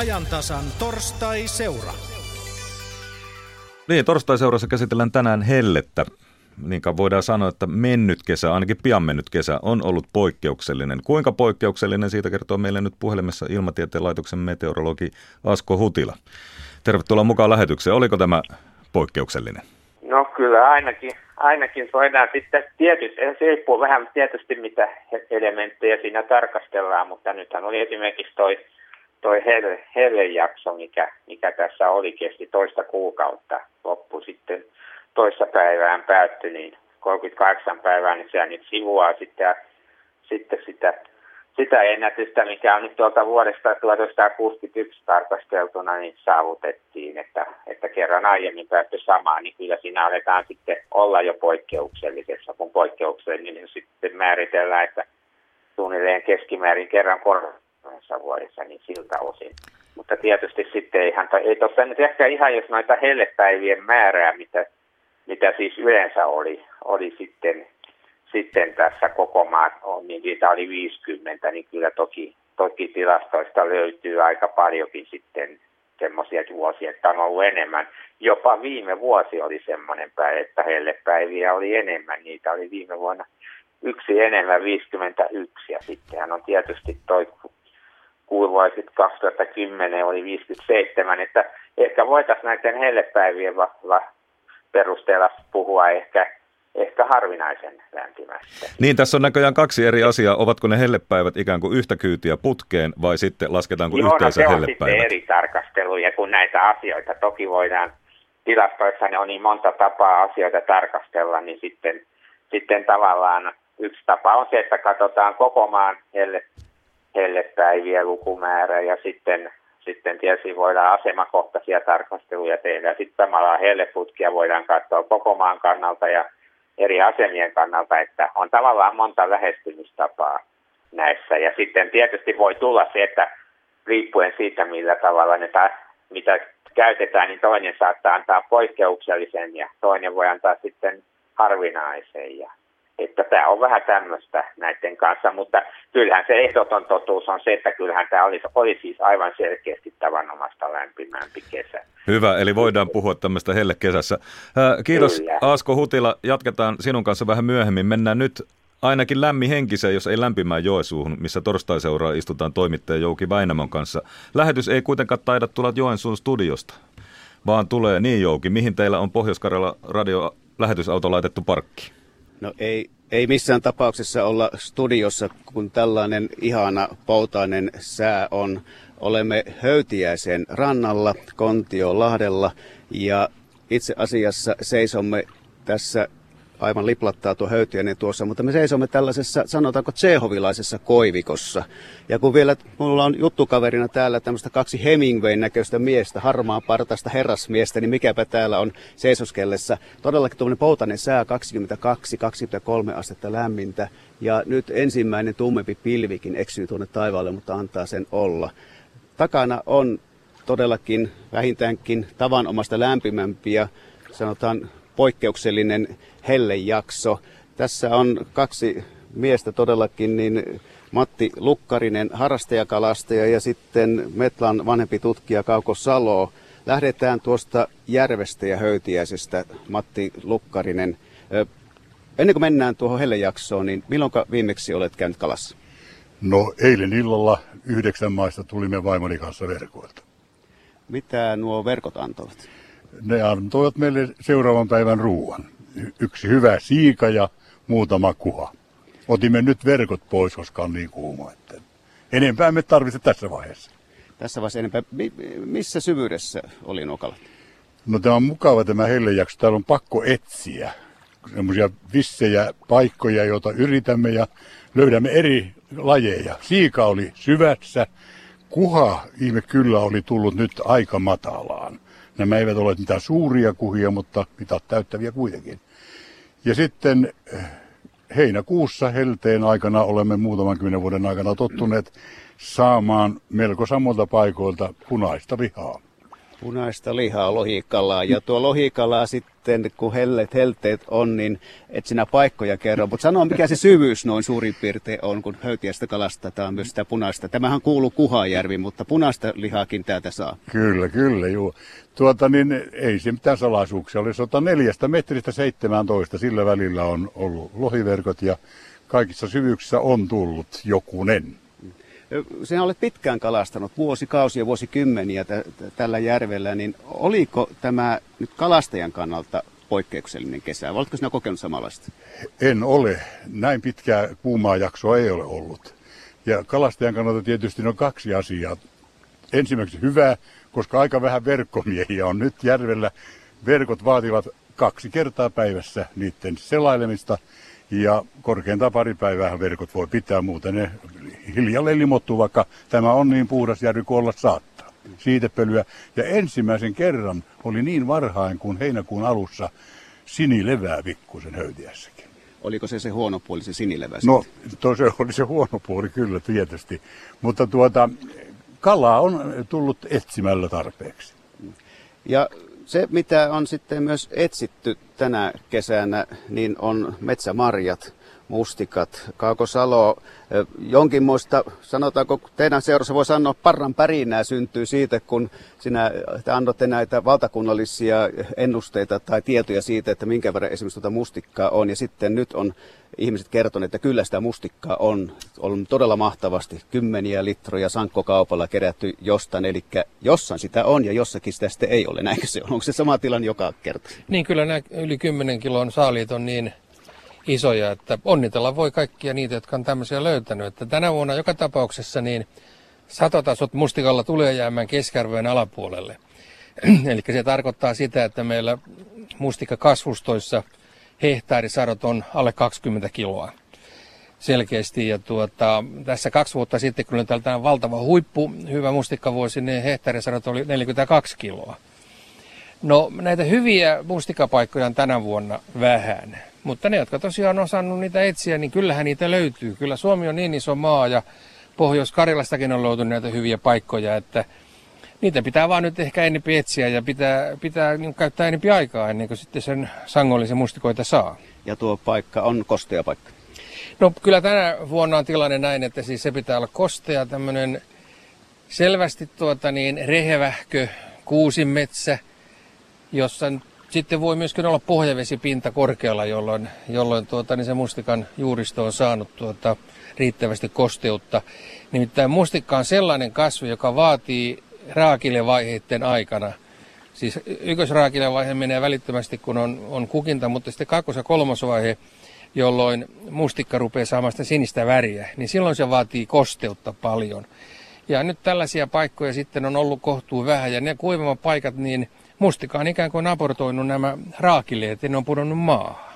ajantasan torstai-seura. Niin, torstai-seurassa käsitellään tänään hellettä. Niin voidaan sanoa, että mennyt kesä, ainakin pian mennyt kesä, on ollut poikkeuksellinen. Kuinka poikkeuksellinen, siitä kertoo meille nyt puhelimessa Ilmatieteen laitoksen meteorologi Asko Hutila. Tervetuloa mukaan lähetykseen. Oliko tämä poikkeuksellinen? No kyllä ainakin, ainakin voidaan sitten tietysti, se riippuu vähän tietysti mitä elementtejä siinä tarkastellaan, mutta nythän oli esimerkiksi toi, toi helle, hellejakso, mikä, mikä tässä oli, kesti toista kuukautta, loppu sitten toissa päivään päättyi, niin 38 päivää, niin se nyt sivuaa sitten, sitten sitä sitä ennätystä, mikä on nyt tuolta vuodesta 1961 tarkasteltuna, niin saavutettiin, että, että kerran aiemmin päästy samaan, niin kyllä siinä aletaan sitten olla jo poikkeuksellisessa, kun poikkeuksellinen niin sitten määritellään, että suunnilleen keskimäärin kerran kolmessa vuodessa, niin siltä osin. Mutta tietysti sitten ihan, ei tuossa nyt ehkä ihan, jos noita hellepäivien määrää, mitä, mitä siis yleensä oli, oli sitten sitten tässä koko maa on, niin niitä oli 50, niin kyllä toki, toki tilastoista löytyy aika paljonkin sitten semmoisia vuosia, että on ollut enemmän. Jopa viime vuosi oli semmoinen päivä, että hellepäiviä oli enemmän. Niitä oli viime vuonna yksi enemmän, 51. Ja sittenhän on tietysti toi kuuluva 2010 oli 57, että ehkä voitaisiin näiden hellepäivien va- va- perusteella puhua ehkä ehkä harvinaisen lämpimästä. Niin, tässä on näköjään kaksi eri asiaa. Ovatko ne hellepäivät ikään kuin yhtä kyytiä putkeen vai sitten lasketaanko Joo, no yhteensä no, se hellepäivät? on sitten eri tarkasteluja kuin näitä asioita. Toki voidaan, tilastoissa ne on niin monta tapaa asioita tarkastella, niin sitten, sitten tavallaan yksi tapa on se, että katsotaan koko maan helle, hellepäiviä lukumäärä ja sitten sitten tietysti voidaan asemakohtaisia tarkasteluja tehdä. Sitten samalla helleputkia voidaan katsoa koko maan kannalta ja eri asemien kannalta, että on tavallaan monta lähestymistapaa näissä. Ja sitten tietysti voi tulla se, että riippuen siitä, millä tavalla ne ta, mitä käytetään, niin toinen saattaa antaa poikkeuksellisen ja toinen voi antaa sitten harvinaisen. Ja että tämä on vähän tämmöistä näiden kanssa, mutta kyllähän se ehdoton totuus on se, että kyllähän tämä oli, oli siis aivan selkeästi tavanomasta lämpimämpi kesä. Hyvä, eli voidaan puhua tämmöistä helle kesässä. Kiitos Kyllä. Asko Hutila, jatketaan sinun kanssa vähän myöhemmin. Mennään nyt ainakin lämmin henkiseen, jos ei lämpimään Joensuuhun, missä torstai-seuraa istutaan toimittaja Jouki Väinämön kanssa. Lähetys ei kuitenkaan taida tulla Joensuun studiosta, vaan tulee niin Jouki. Mihin teillä on Pohjois-Karjala radio lähetysauto laitettu parkki? No ei, ei missään tapauksessa olla studiossa, kun tällainen ihana poutainen sää on. Olemme Höytiäisen rannalla, Kontiolahdella ja itse asiassa seisomme tässä aivan liplattaa tuo höytiäinen tuossa, mutta me seisomme tällaisessa, sanotaanko tsehovilaisessa koivikossa. Ja kun vielä mulla on juttukaverina täällä tämmöistä kaksi Hemingwayn näköistä miestä, harmaa partasta herrasmiestä, niin mikäpä täällä on seisoskellessa. Todellakin tuommoinen poutainen sää, 22-23 astetta lämmintä. Ja nyt ensimmäinen tummempi pilvikin eksyy tuonne taivaalle, mutta antaa sen olla. Takana on todellakin vähintäänkin tavanomasta lämpimämpiä, sanotaan poikkeuksellinen hellejakso. Tässä on kaksi miestä todellakin, niin Matti Lukkarinen, harrastajakalastaja ja sitten Metlan vanhempi tutkija Kauko Salo. Lähdetään tuosta järvestä ja höytiäisestä, Matti Lukkarinen. Ennen kuin mennään tuohon hellejaksoon, niin milloin viimeksi olet käynyt kalassa? No eilen illalla yhdeksän maista tulimme vaimoni kanssa verkoilta. Mitä nuo verkot antoivat? Ne antoivat meille seuraavan päivän ruoan. Yksi hyvä siika ja muutama kuha. Otimme nyt verkot pois, koska on niin kuuma. Että enempää emme tarvitse tässä vaiheessa. Tässä vaiheessa enempää. missä syvyydessä oli nuo kalat? No tämä on mukava tämä hellejakso. Täällä on pakko etsiä semmoisia vissejä paikkoja, joita yritämme ja löydämme eri lajeja. Siika oli syvässä, kuha ihme kyllä oli tullut nyt aika matalaan. Nämä eivät ole mitään suuria kuhia, mutta mitat täyttäviä kuitenkin. Ja sitten eh, heinäkuussa helteen aikana olemme muutaman kymmenen vuoden aikana tottuneet saamaan melko samalta paikoilta punaista lihaa. Punaista lihaa, lohikalaa. Ja tuo lohikalaa sitten, kun hellet, helteet on, niin et sinä paikkoja kerro. Mutta sano, mikä se syvyys noin suurin piirtein on, kun höytiästä kalastetaan myös sitä punaista. Tämähän kuuluu Kuhajärvi, mutta punaista lihaakin täältä saa. Kyllä, kyllä, juu. Tuota, niin ei se mitään salaisuuksia ole. Sota neljästä metristä 17, sillä välillä on ollut lohiverkot ja kaikissa syvyyksissä on tullut jokunen. Sinä olet pitkään kalastanut, vuosikausia, vuosikymmeniä t- tällä järvellä, niin oliko tämä nyt kalastajan kannalta poikkeuksellinen kesä? Oletko sinä kokenut samanlaista? En ole. Näin pitkää kuumaa jaksoa ei ole ollut. Ja kalastajan kannalta tietysti on kaksi asiaa. Ensimmäiseksi hyvää, koska aika vähän verkkomiehiä on nyt järvellä. Verkot vaativat kaksi kertaa päivässä niiden selailemista ja korkeintaan pari päivää verkot voi pitää, muuten ne hiljalleen limottuu, vaikka tämä on niin puhdas järvi kuin olla saattaa. Siitepölyä. Ja ensimmäisen kerran oli niin varhain kuin heinäkuun alussa sinilevää pikkusen höytiässäkin. Oliko se se huono puoli, se sinilevä? No, se oli se huono puoli kyllä tietysti. Mutta tuota, kalaa on tullut etsimällä tarpeeksi. Ja se, mitä on sitten myös etsitty tänä kesänä, niin on metsämarjat, mustikat. Kauko Salo, jonkinmoista, sanotaanko teidän seurassa voi sanoa, parran pärinää syntyy siitä, kun sinä te annotte näitä valtakunnallisia ennusteita tai tietoja siitä, että minkä verran esimerkiksi tuota mustikkaa on. Ja sitten nyt on ihmiset kertoneet, että kyllä sitä mustikkaa on, on todella mahtavasti. Kymmeniä litroja sankkokaupalla kerätty jostain, eli jossain sitä on ja jossakin sitä sitten ei ole. Näinkö se on? Onko se sama tilanne joka kerta? Niin kyllä nämä yli 10 kilon saaliit on niin isoja, että onnitella voi kaikkia niitä, jotka on tämmöisiä löytänyt. Että tänä vuonna joka tapauksessa niin satotasot mustikalla tulee jäämään keskiarvojen alapuolelle. Eli se tarkoittaa sitä, että meillä mustikakasvustoissa hehtaarisarot on alle 20 kiloa selkeästi. Ja tuota, tässä kaksi vuotta sitten, kun oli tällainen valtava huippu, hyvä mustikkavuosi, niin hehtaarisarot oli 42 kiloa. No näitä hyviä mustikapaikkoja on tänä vuonna vähän. Mutta ne, jotka tosiaan on osannut niitä etsiä, niin kyllähän niitä löytyy. Kyllä Suomi on niin iso maa ja Pohjois-Karjalastakin on löytynyt näitä hyviä paikkoja, että niitä pitää vaan nyt ehkä enempi etsiä ja pitää, pitää niin käyttää enempi aikaa ennen kuin sitten sen sangollisen mustikoita saa. Ja tuo paikka on kostea paikka? No kyllä tänä vuonna on tilanne näin, että siis se pitää olla kostea, tämmöinen selvästi tuota niin rehevähkö kuusimetsä, jossa sitten voi myöskin olla pohjavesipinta korkealla, jolloin, jolloin tuota, niin se mustikan juuristo on saanut tuota, riittävästi kosteutta. Nimittäin mustikka on sellainen kasvi, joka vaatii raakilevaiheiden aikana. Siis ykkösraakilevaihe menee välittömästi, kun on, on kukinta, mutta sitten kakkos- ja kolmosvaihe, jolloin mustikka rupeaa saamaan sitä sinistä väriä, niin silloin se vaatii kosteutta paljon. Ja nyt tällaisia paikkoja sitten on ollut kohtuu vähän, ja ne kuivammat paikat, niin mustika on ikään kuin abortoinut nämä raakileet ja ne on pudonnut maahan.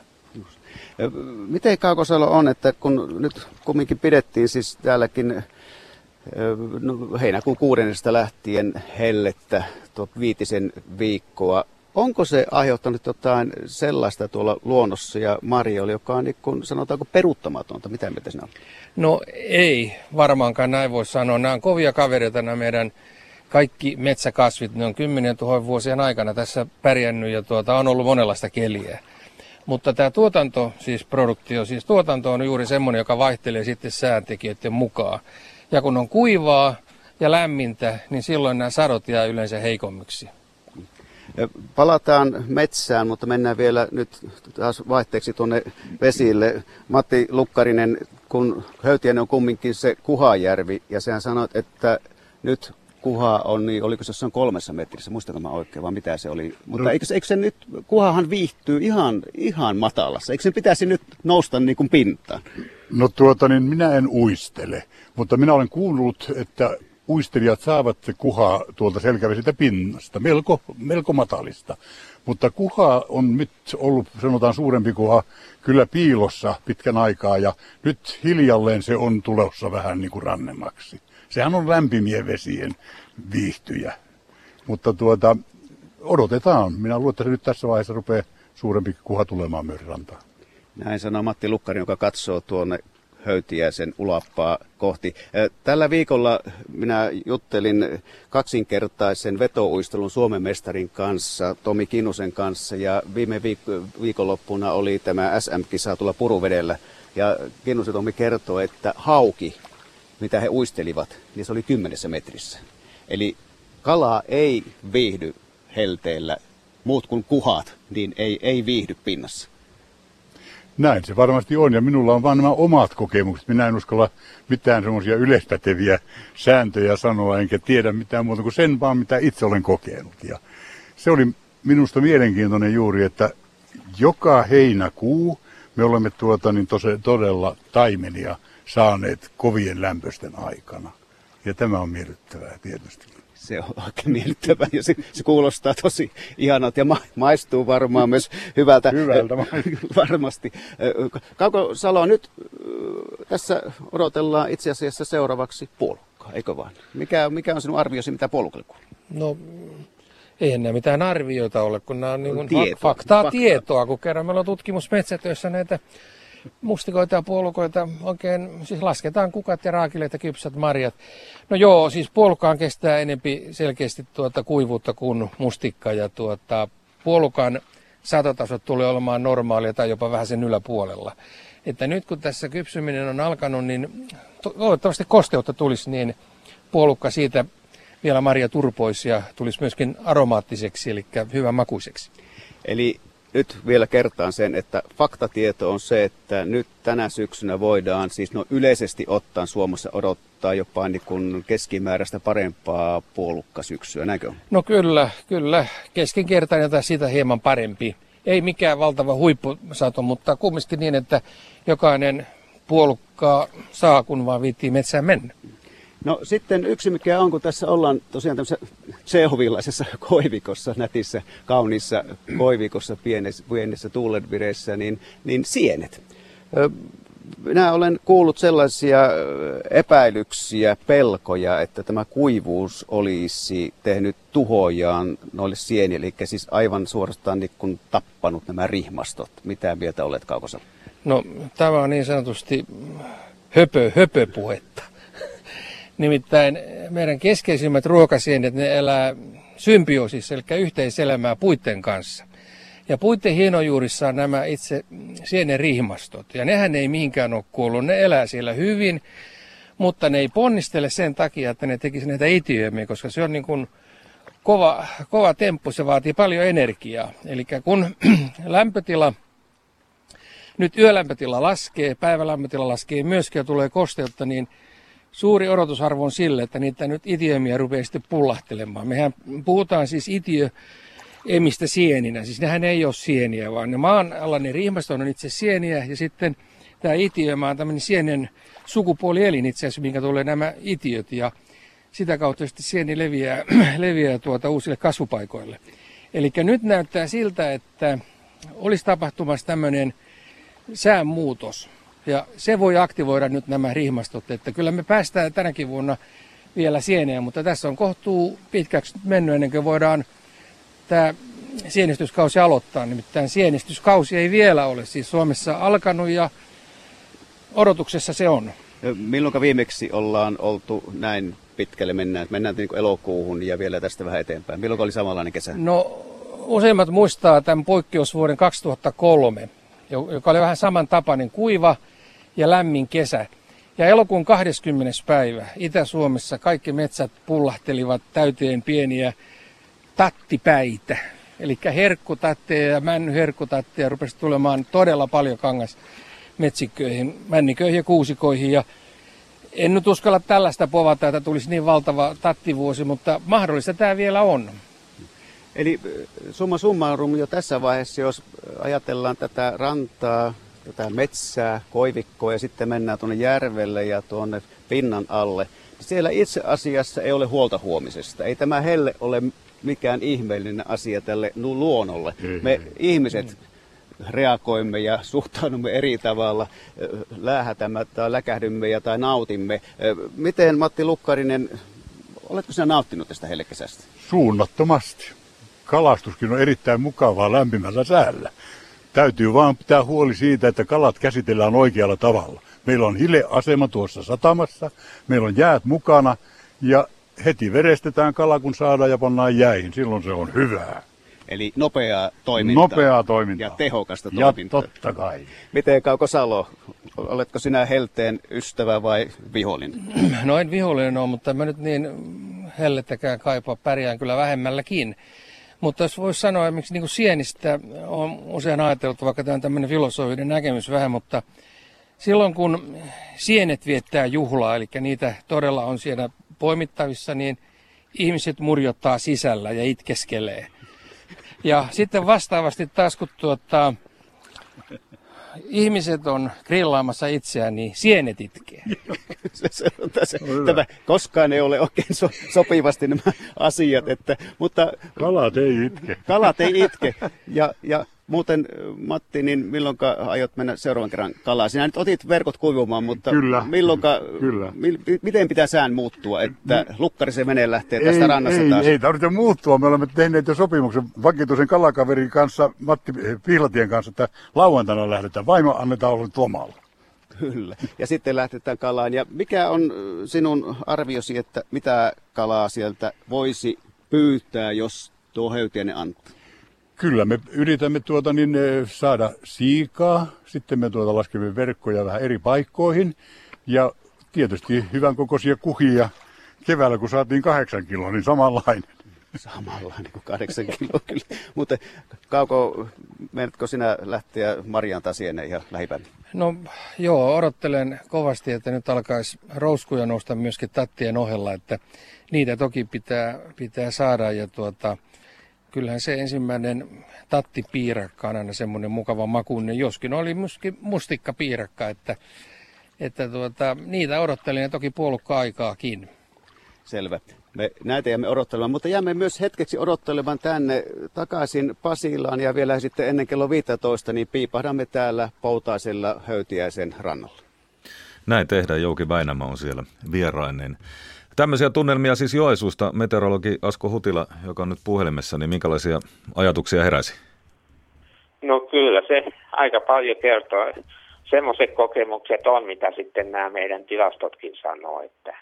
Miten Kaukosalo on, että kun nyt kumminkin pidettiin siis täälläkin no, heinäkuun kuudennesta lähtien hellettä tuo viitisen viikkoa. Onko se aiheuttanut jotain sellaista tuolla luonnossa ja Marjoilla, joka on niin kuin, sanotaanko peruuttamatonta? Mitä mieltä sinä on? No ei, varmaankaan näin voi sanoa. Nämä on kovia kavereita nämä meidän kaikki metsäkasvit, ne on kymmenen tuhannen vuosien aikana tässä pärjännyt ja tuota, on ollut monenlaista keliä. Mutta tämä tuotanto, siis produktio, siis tuotanto on juuri semmoinen, joka vaihtelee sitten sääntekijöiden mukaan. Ja kun on kuivaa ja lämmintä, niin silloin nämä sadot jää yleensä heikommiksi. Palataan metsään, mutta mennään vielä nyt taas vaihteeksi tuonne vesille. Matti Lukkarinen, kun Höytiäinen on kumminkin se Kuhajärvi, ja sehän sanoit, että nyt kuha on, niin oliko se jossain kolmessa metrissä, muistanko mä oikein, vai mitä se oli. Mutta no. eikö, eikö se nyt, kuhahan viihtyy ihan, ihan matalassa, eikö sen pitäisi nyt nousta niin kuin pintaan? No tuota, niin minä en uistele, mutta minä olen kuullut, että uistelijat saavat kuhaa tuolta selkävesiltä pinnasta, melko, melko matalista. Mutta kuha on nyt ollut, sanotaan suurempi kuha, kyllä piilossa pitkän aikaa ja nyt hiljalleen se on tulossa vähän niin kuin rannemmaksi. Sehän on lämpimien vesien viihtyjä. Mutta tuota, odotetaan. Minä luulen, että nyt tässä vaiheessa rupeaa suurempi kuha tulemaan myös. Näin sanoo Matti Lukkari, joka katsoo tuonne Höytiäisen ulappaa kohti. Tällä viikolla minä juttelin kaksinkertaisen vetouistelun Suomen mestarin kanssa, Tomi Kinnusen kanssa, ja viime viik- viikonloppuna oli tämä SM-kisa tuolla Puruvedellä. Ja Kinnusen Tomi kertoi, että hauki, mitä he uistelivat, niin se oli kymmenessä metrissä. Eli kalaa ei viihdy helteellä, muut kuin kuhat, niin ei, ei viihdy pinnassa. Näin se varmasti on, ja minulla on vain nämä omat kokemukset. Minä en uskalla mitään semmoisia yleispäteviä sääntöjä sanoa, enkä tiedä mitään muuta kuin sen vaan, mitä itse olen kokenut. Ja se oli minusta mielenkiintoinen juuri, että joka heinäkuu me olemme tuota, niin tose, todella taimenia saaneet kovien lämpösten aikana. Ja tämä on miellyttävää tietysti se on oikein miellyttävää ja se, se kuulostaa tosi ihanalta ja ma, maistuu varmaan myös hyvältä. Hyvältä Varmasti. Kauko Salo, nyt tässä odotellaan itse asiassa seuraavaksi puolukkaa, eikö vaan? Mikä, mikä on sinun arviosi, mitä puolukalle kuuluu? No, eihän nämä mitään arvioita ole, kun nämä on niin Tieto, faktaa, faktaa tietoa, kun kerran meillä on tutkimusmetsätöissä näitä mustikoita ja puolukoita oikein, siis lasketaan kukat ja raakileet ja kypsät marjat. No joo, siis puolukkaan kestää enempi selkeästi tuota kuivuutta kuin mustikka ja tuota, puolukan satotasot tulee olemaan normaalia tai jopa vähän sen yläpuolella. Että nyt kun tässä kypsyminen on alkanut, niin toivottavasti kosteutta tulisi, niin puolukka siitä vielä marja turpoisi ja tulisi myöskin aromaattiseksi, eli hyvän makuiseksi. Eli nyt vielä kertaan sen, että faktatieto on se, että nyt tänä syksynä voidaan siis no yleisesti ottaen Suomessa odottaa jopa niin kuin keskimääräistä parempaa puolukkasyksyä, näkö? No kyllä, kyllä. Keskinkertainen tai sitä hieman parempi. Ei mikään valtava huippusato, mutta kumminkin niin, että jokainen puolukka saa, kun vaan viittii metsään mennä. No sitten yksi mikä on, kun tässä ollaan tosiaan tämmöisessä Tsehovilaisessa koivikossa, nätissä, kauniissa koivikossa, pienessä, pienessä tuulenvireessä, niin, niin sienet. Minä olen kuullut sellaisia epäilyksiä, pelkoja, että tämä kuivuus olisi tehnyt tuhojaan noille sienille, eli siis aivan suorastaan niin kuin tappanut nämä rihmastot. Mitä mieltä olet Kaukosa? No tämä on niin sanotusti höpö, höpöpuhetta. Nimittäin meidän keskeisimmät ruokasienet, ne elää symbioosissa, eli yhteiselämää puitten kanssa. Ja puitten hienojuurissa on nämä itse sienen rihmastot. Ja nehän ei mihinkään ole kuollut. Ne elää siellä hyvin, mutta ne ei ponnistele sen takia, että ne tekisi näitä itiömiä, koska se on niin kuin kova, kova temppu, se vaatii paljon energiaa. Eli kun lämpötila, nyt yölämpötila laskee, päivälämpötila laskee myöskin ja tulee kosteutta, niin suuri odotusarvo on sille, että niitä nyt itiömiä rupeaa sitten pullahtelemaan. Mehän puhutaan siis itiö emistä sieninä. Siis nehän ei ole sieniä, vaan ne maan alla ne on itse sieniä ja sitten tämä itiöma on tämmöinen sienen sukupuolielin itse asiassa, minkä tulee nämä itiöt ja sitä kautta sitten sieni leviää, leviää tuota uusille kasvupaikoille. Eli nyt näyttää siltä, että olisi tapahtumassa tämmöinen säänmuutos. Ja se voi aktivoida nyt nämä rihmastot, että kyllä me päästään tänäkin vuonna vielä sieneen, mutta tässä on kohtuu pitkäksi mennyt ennen kuin voidaan tämä sienistyskausi aloittaa. Nimittäin sienistyskausi ei vielä ole siis Suomessa alkanut ja odotuksessa se on. Milloin viimeksi ollaan oltu näin pitkälle mennään, mennään niin elokuuhun ja vielä tästä vähän eteenpäin? Milloin oli samanlainen kesä? No useimmat muistaa tämän poikkeusvuoden 2003, joka oli vähän samantapainen kuiva ja lämmin kesä. Ja elokuun 20. päivä Itä-Suomessa kaikki metsät pullahtelivat täyteen pieniä tattipäitä. Eli herkkutatteja ja männyherkkutatteja rupesi tulemaan todella paljon kangas metsikköihin, männiköihin ja kuusikoihin. Ja en nyt uskalla tällaista povata, että tulisi niin valtava tattivuosi, mutta mahdollista tämä vielä on. Eli summa summarum jo tässä vaiheessa, jos ajatellaan tätä rantaa, tätä metsää, koivikkoa ja sitten mennään tuonne järvelle ja tuonne pinnan alle. Siellä itse asiassa ei ole huolta huomisesta. Ei tämä helle ole mikään ihmeellinen asia tälle luonnolle. Me ihmiset reagoimme ja suhtaudumme eri tavalla, läähätämme tai läkähdymme ja tai nautimme. Miten Matti Lukkarinen, oletko sinä nauttinut tästä hellekesästä? Suunnattomasti. Kalastuskin on erittäin mukavaa lämpimällä säällä. Täytyy vaan pitää huoli siitä, että kalat käsitellään oikealla tavalla. Meillä on hileasema tuossa satamassa, meillä on jäät mukana ja heti verestetään kala, kun saadaan ja pannaan jäihin. Silloin se on hyvää. Eli nopeaa toimintaa. Nopeaa toimintaa. Ja tehokasta ja toimintaa. totta kai. Miten Kauko Salo, oletko sinä helteen ystävä vai vihollinen? No en vihollinen ole, mutta mä nyt niin hellettäkään kaipaa, pärjään kyllä vähemmälläkin. Mutta jos voisi sanoa, miksi niin kuin sienistä on usein ajatellut, vaikka tämä on tämmöinen filosofinen näkemys vähän, mutta silloin kun sienet viettää juhlaa, eli niitä todella on siellä poimittavissa, niin ihmiset murjottaa sisällä ja itkeskelee. Ja sitten vastaavasti taas kun tuota, ihmiset on grillaamassa itseään, niin sienet itkee. se, se, se, tämä, koskaan ei ole oikein so, sopivasti nämä asiat, että, mutta Kalat ei itke. kalat ei itke. Ja, ja muuten Matti, niin milloin aiot mennä seuraavan kerran kalaa? Sinä nyt otit verkot kuivumaan, mutta Kyllä. milloinka, Kyllä. Mi, miten pitää sään muuttua, että lukkarisen vene lähtee tästä ei, rannasta ei, taas? ei tarvitse muuttua. Me olemme tehneet jo sopimuksen vakituisen kalakaverin kanssa, Matti Pihlatien kanssa, että lauantaina lähdetään. Vaimo annetaan olla nyt lomalla. Kyllä. Ja sitten lähtetään kalaan. Ja mikä on ö, sinun arviosi, että mitä kalaa sieltä voisi pyytää, jos tuo höytiäinen antaa? Kyllä, me yritämme tuota niin eh, saada siikaa, sitten me tuota laskemme verkkoja vähän eri paikkoihin ja tietysti hyvän kokoisia kuhia. Keväällä kun saatiin kahdeksan kiloa, niin samanlainen. Samalla niin kuin kahdeksan kiloa kyllä. Mutta Kauko, menetkö sinä lähteä Marian tasienne ihan lähipäivänä? No joo, odottelen kovasti, että nyt alkaisi rouskuja nousta myöskin tattien ohella, että niitä toki pitää, pitää saada ja tuota, kyllähän se ensimmäinen tattipiirakka on aina semmoinen mukava makuinen, joskin oli myöskin mustikkapiirakka, että, että tuota, niitä odottelen ja toki puolukka-aikaakin. Selvä. Me näitä jäämme odottelemaan, mutta jäämme myös hetkeksi odottelemaan tänne takaisin Pasilaan ja vielä sitten ennen kello 15, niin piipahdamme täällä Poutaisella Höytiäisen rannalla. Näin tehdään, Jouki Väinämä on siellä vierainen. Tämmöisiä tunnelmia siis Joesuusta, meteorologi Asko Hutila, joka on nyt puhelimessa, niin minkälaisia ajatuksia heräsi? No kyllä se aika paljon kertoo. Semmoiset kokemukset on, mitä sitten nämä meidän tilastotkin sanoo, että,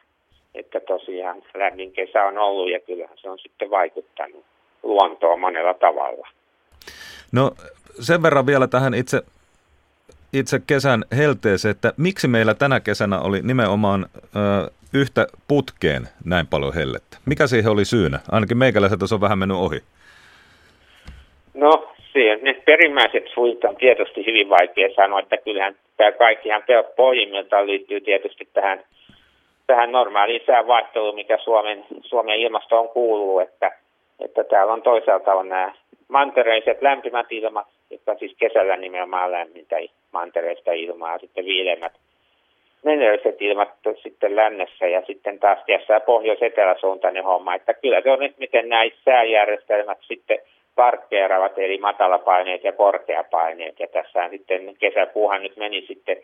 että tosiaan lämmin kesä on ollut ja kyllähän se on sitten vaikuttanut luontoon monella tavalla. No sen verran vielä tähän itse, itse kesän helteeseen, että miksi meillä tänä kesänä oli nimenomaan ö, yhtä putkeen näin paljon hellettä? Mikä siihen oli syynä? Ainakin meikäläiset on vähän mennyt ohi. No, siihen, ne perimmäiset syyt on tietysti hyvin vaikea sanoa, että kyllähän tämä kaikkihan pohjimmiltaan liittyy tietysti tähän, tähän normaaliin säävaihteluun, mikä Suomen, Suomen ilmastoon kuuluu, että, että täällä on toisaalta on nämä mantereiset lämpimät ilmat, jotka siis kesällä nimenomaan lämmintä mantereista ilmaa, sitten viilemmät venäläiset ilmat sitten lännessä ja sitten taas tässä pohjois-eteläsuuntainen homma, että kyllä se on nyt miten näissä sääjärjestelmät sitten parkkeeraavat eli matalapaineet ja korkeapaineet. Ja tässä sitten kesäkuuhan nyt meni sitten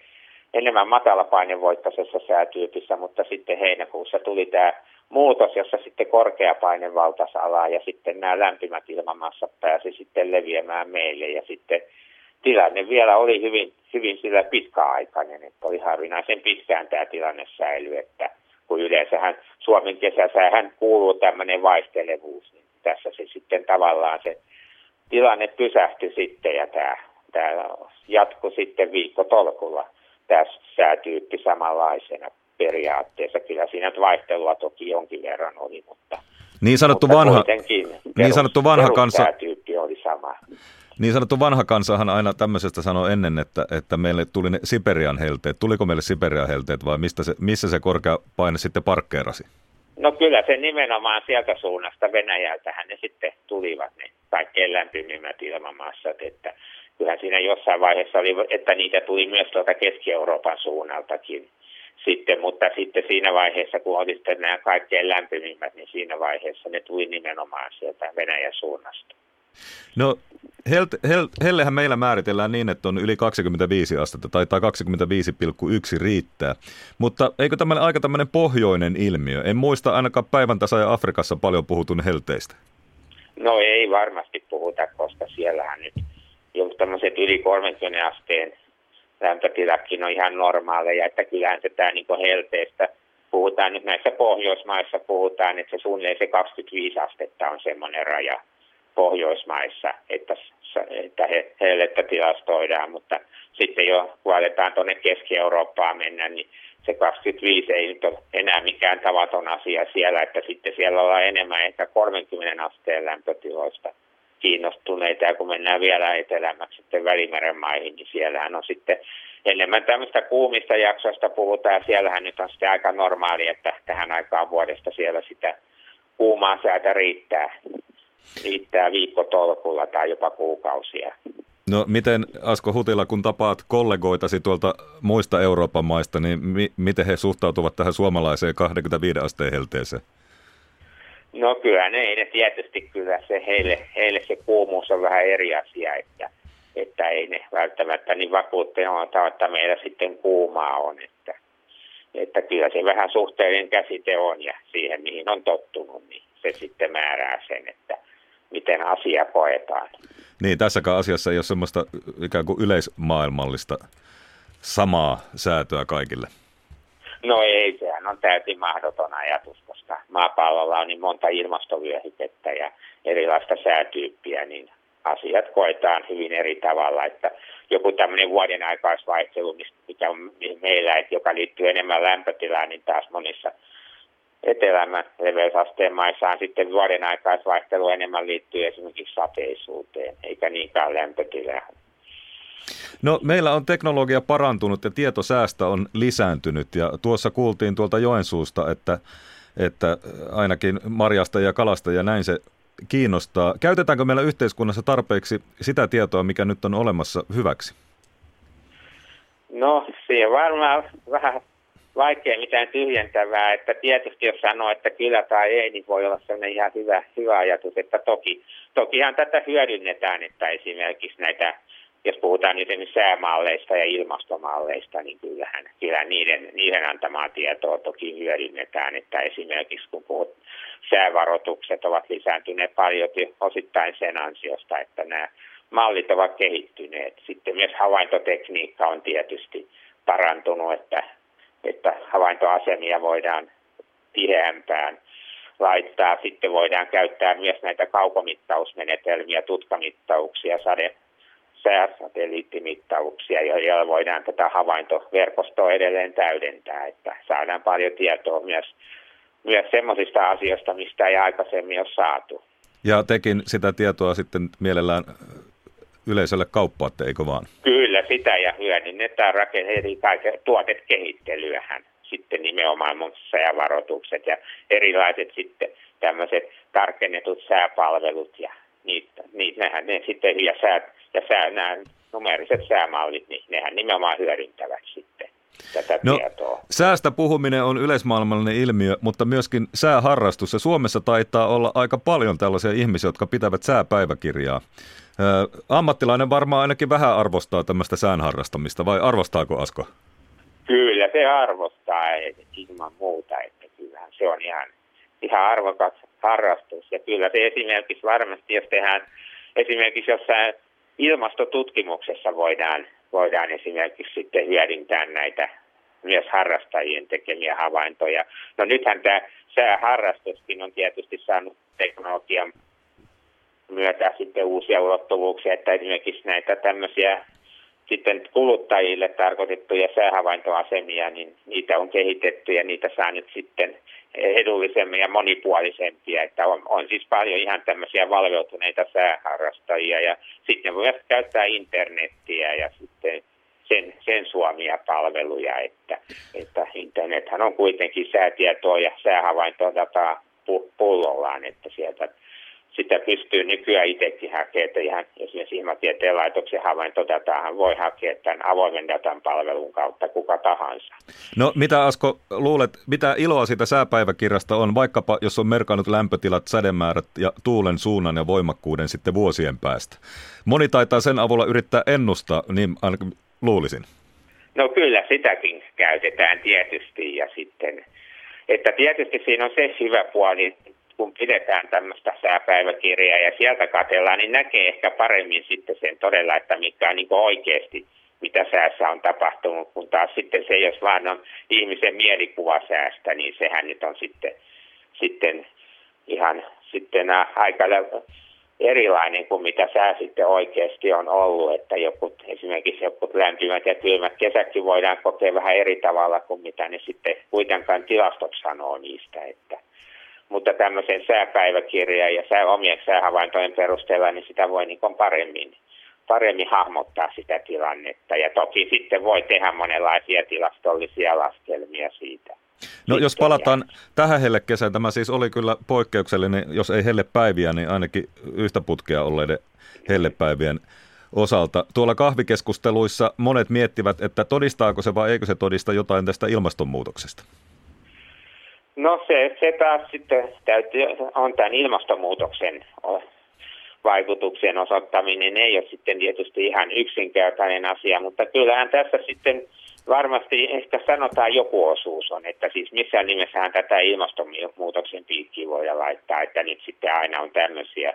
enemmän matalapainevoittoisessa säätyypissä, mutta sitten heinäkuussa tuli tämä muutos, jossa sitten korkeapaine valtasi alaa ja sitten nämä lämpimät ilmamassat pääsi sitten leviämään meille. Ja sitten tilanne vielä oli hyvin, hyvin sillä pitkäaikainen, että oli harvinaisen pitkään tämä tilanne säily, että kun yleensähän Suomen kesäsäähän kuuluu tämmöinen vaihtelevuus, niin tässä se sitten tavallaan se tilanne pysähtyi sitten ja tämä, tämä jatkui sitten viikko tolkulla tämä säätyyppi samanlaisena periaatteessa. Kyllä siinä vaihtelua toki jonkin verran oli, mutta, Niin sanottu mutta vanha, kuitenkin niin sanottu vanha kansa, oli sama. niin sanottu vanha kansahan aina tämmöisestä sanoi ennen, että, että meille tuli ne Siperian helteet. Tuliko meille Siperian helteet vai mistä se, missä se korkea paine sitten parkkeerasi? No kyllä se nimenomaan sieltä suunnasta Venäjältähän ne sitten tulivat ne kaikkein lämpimimmät ilmamassat, että kyllähän siinä jossain vaiheessa oli, että niitä tuli myös tuolta Keski-Euroopan suunnaltakin sitten, mutta sitten siinä vaiheessa, kun oli sitten nämä kaikkein lämpimimmät, niin siinä vaiheessa ne tuli nimenomaan sieltä Venäjän suunnasta. No hel, hel, hellehän meillä määritellään niin, että on yli 25 astetta tai, tai 25,1 riittää. Mutta eikö tämmöinen aika tämmöinen pohjoinen ilmiö? En muista ainakaan päivän tasa ja Afrikassa paljon puhutun helteistä. No ei varmasti puhuta, koska siellähän nyt jo tämmöiset yli 30 asteen lämpötilakin on ihan normaaleja, että kyllähän se tämä niin helteestä puhutaan. Nyt näissä Pohjoismaissa, puhutaan, että se suunnilleen se 25 astetta on semmoinen raja Pohjoismaissa, että, että he, hellettä tilastoidaan, mutta sitten jo kun aletaan tuonne Keski-Eurooppaan mennä, niin se 25 ei nyt ole enää mikään tavaton asia siellä, että sitten siellä ollaan enemmän ehkä 30 asteen lämpötiloista kiinnostuneita. Ja kun mennään vielä etelämmäksi sitten Välimeren maihin, niin siellähän on sitten enemmän tämmöistä kuumista jaksoista puhutaan. Ja siellähän nyt on sitten aika normaali, että tähän aikaan vuodesta siellä sitä kuumaa säätä riittää. Riittää viikkotolkulla tai jopa kuukausia. No miten Asko Hutila, kun tapaat kollegoitasi tuolta muista Euroopan maista, niin mi- miten he suhtautuvat tähän suomalaiseen 25 asteen helteeseen? No kyllä ne, ne tietysti kyllä se heille, heille se kuumuus on vähän eri asia, että, että ei ne välttämättä niin vakuutteena että meillä sitten kuumaa on, että, että kyllä se vähän suhteellinen käsite on ja siihen mihin on tottunut, niin se sitten määrää sen, että miten asia koetaan. Niin, tässäkään asiassa ei ole semmoista ikään kuin yleismaailmallista samaa säätöä kaikille. No ei, sehän on täysin mahdoton ajatus, koska maapallolla on niin monta ilmastovyöhykettä ja erilaista säätyyppiä, niin asiat koetaan hyvin eri tavalla, että joku tämmöinen vuoden aikaisvaihtelu, mikä on meillä, että joka liittyy enemmän lämpötilaan, niin taas monissa etelämän leveysasteen maissaan sitten vuoden aikaisvaihtelu enemmän liittyy esimerkiksi sateisuuteen, eikä niinkään lämpötilaan. No meillä on teknologia parantunut ja tietosäästä on lisääntynyt ja tuossa kuultiin tuolta Joensuusta, että, että ainakin marjasta ja kalasta ja näin se kiinnostaa. Käytetäänkö meillä yhteiskunnassa tarpeeksi sitä tietoa, mikä nyt on olemassa hyväksi? No, siihen varmaan vähän vaikea mitään tyhjentävää, että tietysti jos sanoo, että kyllä tai ei, niin voi olla sellainen ihan hyvä, hyvä ajatus, että toki, tokihan tätä hyödynnetään, että esimerkiksi näitä, jos puhutaan esimerkiksi säämalleista ja ilmastomalleista, niin kyllähän, kyllä niiden, niiden antamaa tietoa toki hyödynnetään, että esimerkiksi kun puhut, säävaroitukset ovat lisääntyneet paljon osittain sen ansiosta, että nämä mallit ovat kehittyneet. Sitten myös havaintotekniikka on tietysti parantunut, että että havaintoasemia voidaan tiheämpään laittaa. Sitten voidaan käyttää myös näitä kaukomittausmenetelmiä, tutkamittauksia, sade, sääsatelliittimittauksia, joilla voidaan tätä havaintoverkostoa edelleen täydentää, että saadaan paljon tietoa myös, myös semmoisista asioista, mistä ei aikaisemmin ole saatu. Ja tekin sitä tietoa sitten mielellään yleisölle kauppaatte, eikö vaan? Kyllä, sitä ja hyödynnetään kaiken tuotekehittelyähän sitten nimenomaan säävaroitukset ja erilaiset sitten tämmöiset tarkennetut sääpalvelut ja niitä, niitä nehän ne sitten ja, sää, ja sää, nämä numeriset säämallit, niin nehän nimenomaan hyödyntävät sitten tätä no, tietoa. Säästä puhuminen on yleismaailmallinen ilmiö, mutta myöskin sääharrastus. Ja Suomessa taitaa olla aika paljon tällaisia ihmisiä, jotka pitävät sääpäiväkirjaa. Ammattilainen varmaan ainakin vähän arvostaa tämmöistä säänharrastamista, vai arvostaako Asko? Kyllä se arvostaa ilman muuta, että kyllähän se on ihan, ihan arvokas harrastus. Ja kyllä se esimerkiksi varmasti, jos tehdään esimerkiksi jossain ilmastotutkimuksessa voidaan, voidaan esimerkiksi sitten hyödyntää näitä myös harrastajien tekemiä havaintoja. No nythän tämä sääharrastuskin on tietysti saanut teknologian myötä sitten uusia ulottuvuuksia, että esimerkiksi näitä tämmöisiä sitten kuluttajille tarkoitettuja säähavaintoasemia, niin niitä on kehitetty ja niitä saa nyt sitten edullisemmin ja monipuolisempia, että on, on siis paljon ihan tämmöisiä valveutuneita sääharrastajia ja sitten voi käyttää internettiä ja sitten sen, sen suomia palveluja, että, että internethän on kuitenkin säätietoa ja säähavaintodataa pullollaan, että sieltä sitä pystyy nykyään itsekin hakemaan, että ihan esimerkiksi ilmatieteen laitoksen havaintodataa voi hakea tämän avoimen datan palvelun kautta kuka tahansa. No mitä Asko luulet, mitä iloa siitä sääpäiväkirjasta on, vaikkapa jos on merkannut lämpötilat, sädemäärät ja tuulen suunnan ja voimakkuuden sitten vuosien päästä? Moni taitaa sen avulla yrittää ennustaa, niin ainakin luulisin. No kyllä sitäkin käytetään tietysti ja sitten, että tietysti siinä on se hyvä puoli, kun pidetään tämmöistä sääpäiväkirjaa ja sieltä katellaan, niin näkee ehkä paremmin sitten sen todella, että mikä on niin oikeasti mitä säässä on tapahtunut, kun taas sitten se, jos vaan on ihmisen mielikuva säästä, niin sehän nyt on sitten, sitten ihan sitten aika erilainen kuin mitä sää sitten oikeasti on ollut, että joku, esimerkiksi joku lämpimät ja kylmät kesätkin voidaan kokea vähän eri tavalla kuin mitä ne sitten kuitenkaan tilastot sanoo niistä, että mutta tämmöisen sääpäiväkirjan ja sää, omien säähavaintojen perusteella, niin sitä voi niin paremmin, paremmin hahmottaa sitä tilannetta. Ja toki sitten voi tehdä monenlaisia tilastollisia laskelmia siitä. No jos palataan tähän hellekesään, tämä siis oli kyllä poikkeuksellinen, jos ei hellepäiviä, niin ainakin yhtä putkea olleiden hellepäivien osalta. Tuolla kahvikeskusteluissa monet miettivät, että todistaako se vai eikö se todista jotain tästä ilmastonmuutoksesta? No se, se taas sitten täytyy, on tämän ilmastonmuutoksen vaikutuksen osoittaminen. Ei ole sitten tietysti ihan yksinkertainen asia, mutta kyllähän tässä sitten varmasti ehkä sanotaan joku osuus on, että siis missään nimessähän tätä ilmastonmuutoksen piikkiä voi laittaa, että nyt sitten aina on tämmöisiä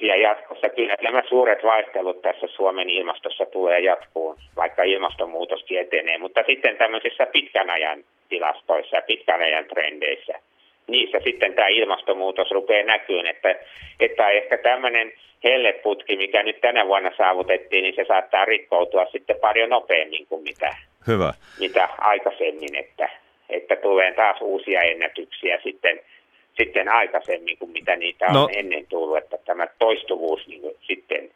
ja jatkossa. Kyllä nämä suuret vaihtelut tässä Suomen ilmastossa tulee jatkuun, vaikka ilmastonmuutoskin etenee, mutta sitten tämmöisissä pitkän ajan tilastoissa ja pitkän ajan trendeissä, niissä sitten tämä ilmastonmuutos rupeaa näkyyn, että, että ehkä tämmöinen helleputki, mikä nyt tänä vuonna saavutettiin, niin se saattaa rikkoutua sitten paljon nopeammin kuin mitä, Hyvä. mitä aikaisemmin, että, että tulee taas uusia ennätyksiä sitten, sitten aikaisemmin kuin mitä niitä on no. ennen tullut, että tämä toistuvuus niin sitten,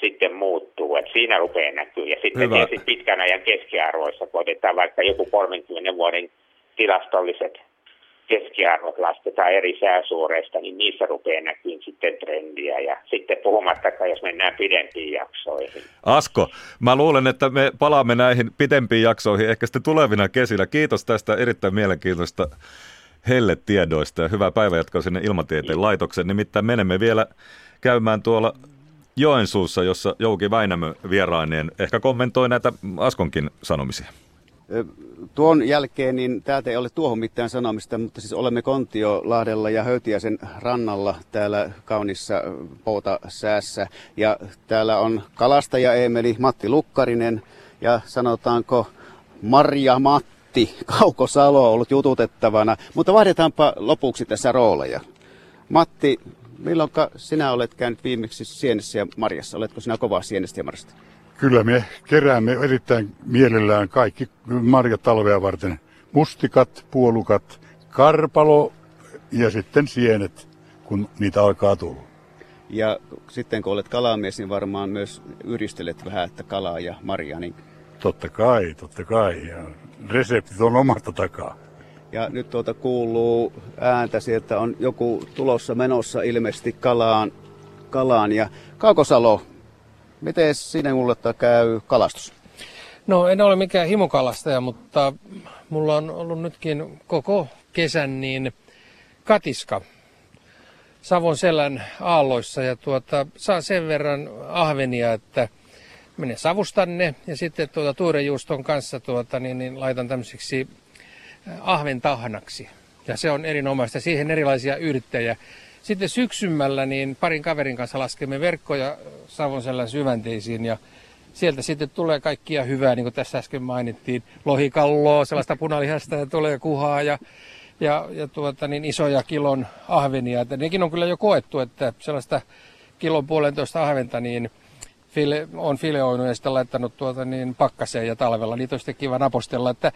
sitten muuttuu, että siinä rupeaa näkyy. Ja sitten Hyvä. tietysti pitkän ajan keskiarvoissa, kun otetaan vaikka joku 30 vuoden tilastolliset keskiarvot lasketaan eri sääsuoreista, niin niissä rupeaa näkyyn sitten trendiä ja sitten puhumattakaan, jos mennään pidempiin jaksoihin. Asko, mä luulen, että me palaamme näihin pidempiin jaksoihin ehkä sitten tulevina kesinä. Kiitos tästä erittäin mielenkiintoista helletiedoista ja hyvää päivänjatkoa sinne Ilmatieteen laitoksen. Nimittäin menemme vielä käymään tuolla Joensuussa, jossa Jouki Väinämö vieraineen ehkä kommentoi näitä Askonkin sanomisia. Tuon jälkeen niin täältä ei ole tuohon mitään sanomista, mutta siis olemme Kontiolahdella ja Höytiäisen rannalla täällä kaunissa pouta säässä. Ja täällä on kalastaja Emeli Matti Lukkarinen ja sanotaanko Marja Matti Kauko Salo ollut jututettavana. Mutta vaihdetaanpa lopuksi tässä rooleja. Matti, milloin sinä olet käynyt viimeksi Sienessä ja Marjassa? Oletko sinä kovaa Sienestä ja Marjasta? Kyllä me keräämme erittäin mielellään kaikki marjat talvea varten. Mustikat, puolukat, karpalo ja sitten sienet, kun niitä alkaa tulla. Ja sitten kun olet kalamies, niin varmaan myös yristelet vähän, että kalaa ja marjaa. Niin... Totta kai, totta kai. Ja reseptit on omasta takaa. Ja nyt tuota kuuluu ääntä sieltä on joku tulossa menossa ilmeisesti kalaan. kalaan. Ja Kaukosalo, Miten sinulle käy kalastus? No en ole mikään himokalastaja, mutta mulla on ollut nytkin koko kesän niin katiska Savon selän aalloissa ja tuota, saa sen verran ahvenia, että menen savustanne ja sitten tuota tuurejuuston kanssa tuota, niin, niin laitan tämmöiseksi ahventahnaksi. Ja se on erinomaista. Siihen erilaisia yrttejä. Sitten syksymällä niin parin kaverin kanssa laskemme verkkoja Savonselän syvänteisiin ja sieltä sitten tulee kaikkia hyvää, niin kuin tässä äsken mainittiin. Lohikalloa, sellaista punalihasta ja tulee kuhaa ja, ja, ja tuota, niin isoja kilon ahvenia. Että nekin on kyllä jo koettu, että sellaista kilon puolentoista ahventa niin file, on fileoinut ja sitten laittanut tuota, niin pakkaseen ja talvella. Niitä on sitten kiva napostella. Että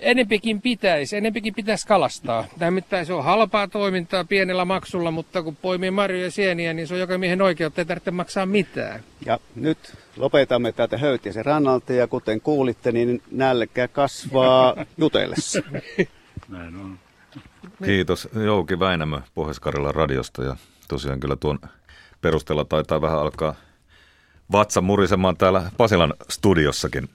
enempikin pitäisi, enempikin pitäisi kalastaa. Nimittäin se on halpaa toimintaa pienellä maksulla, mutta kun poimii marjoja ja sieniä, niin se on joka miehen oikeutta, ei tarvitse maksaa mitään. Ja nyt lopetamme täältä Höytiäisen rannalta ja kuten kuulitte, niin nälkä kasvaa jutellessa. Näin on. Kiitos Jouki Väinämö pohjois radiosta ja tosiaan kyllä tuon perusteella taitaa vähän alkaa vatsa murisemaan täällä Pasilan studiossakin.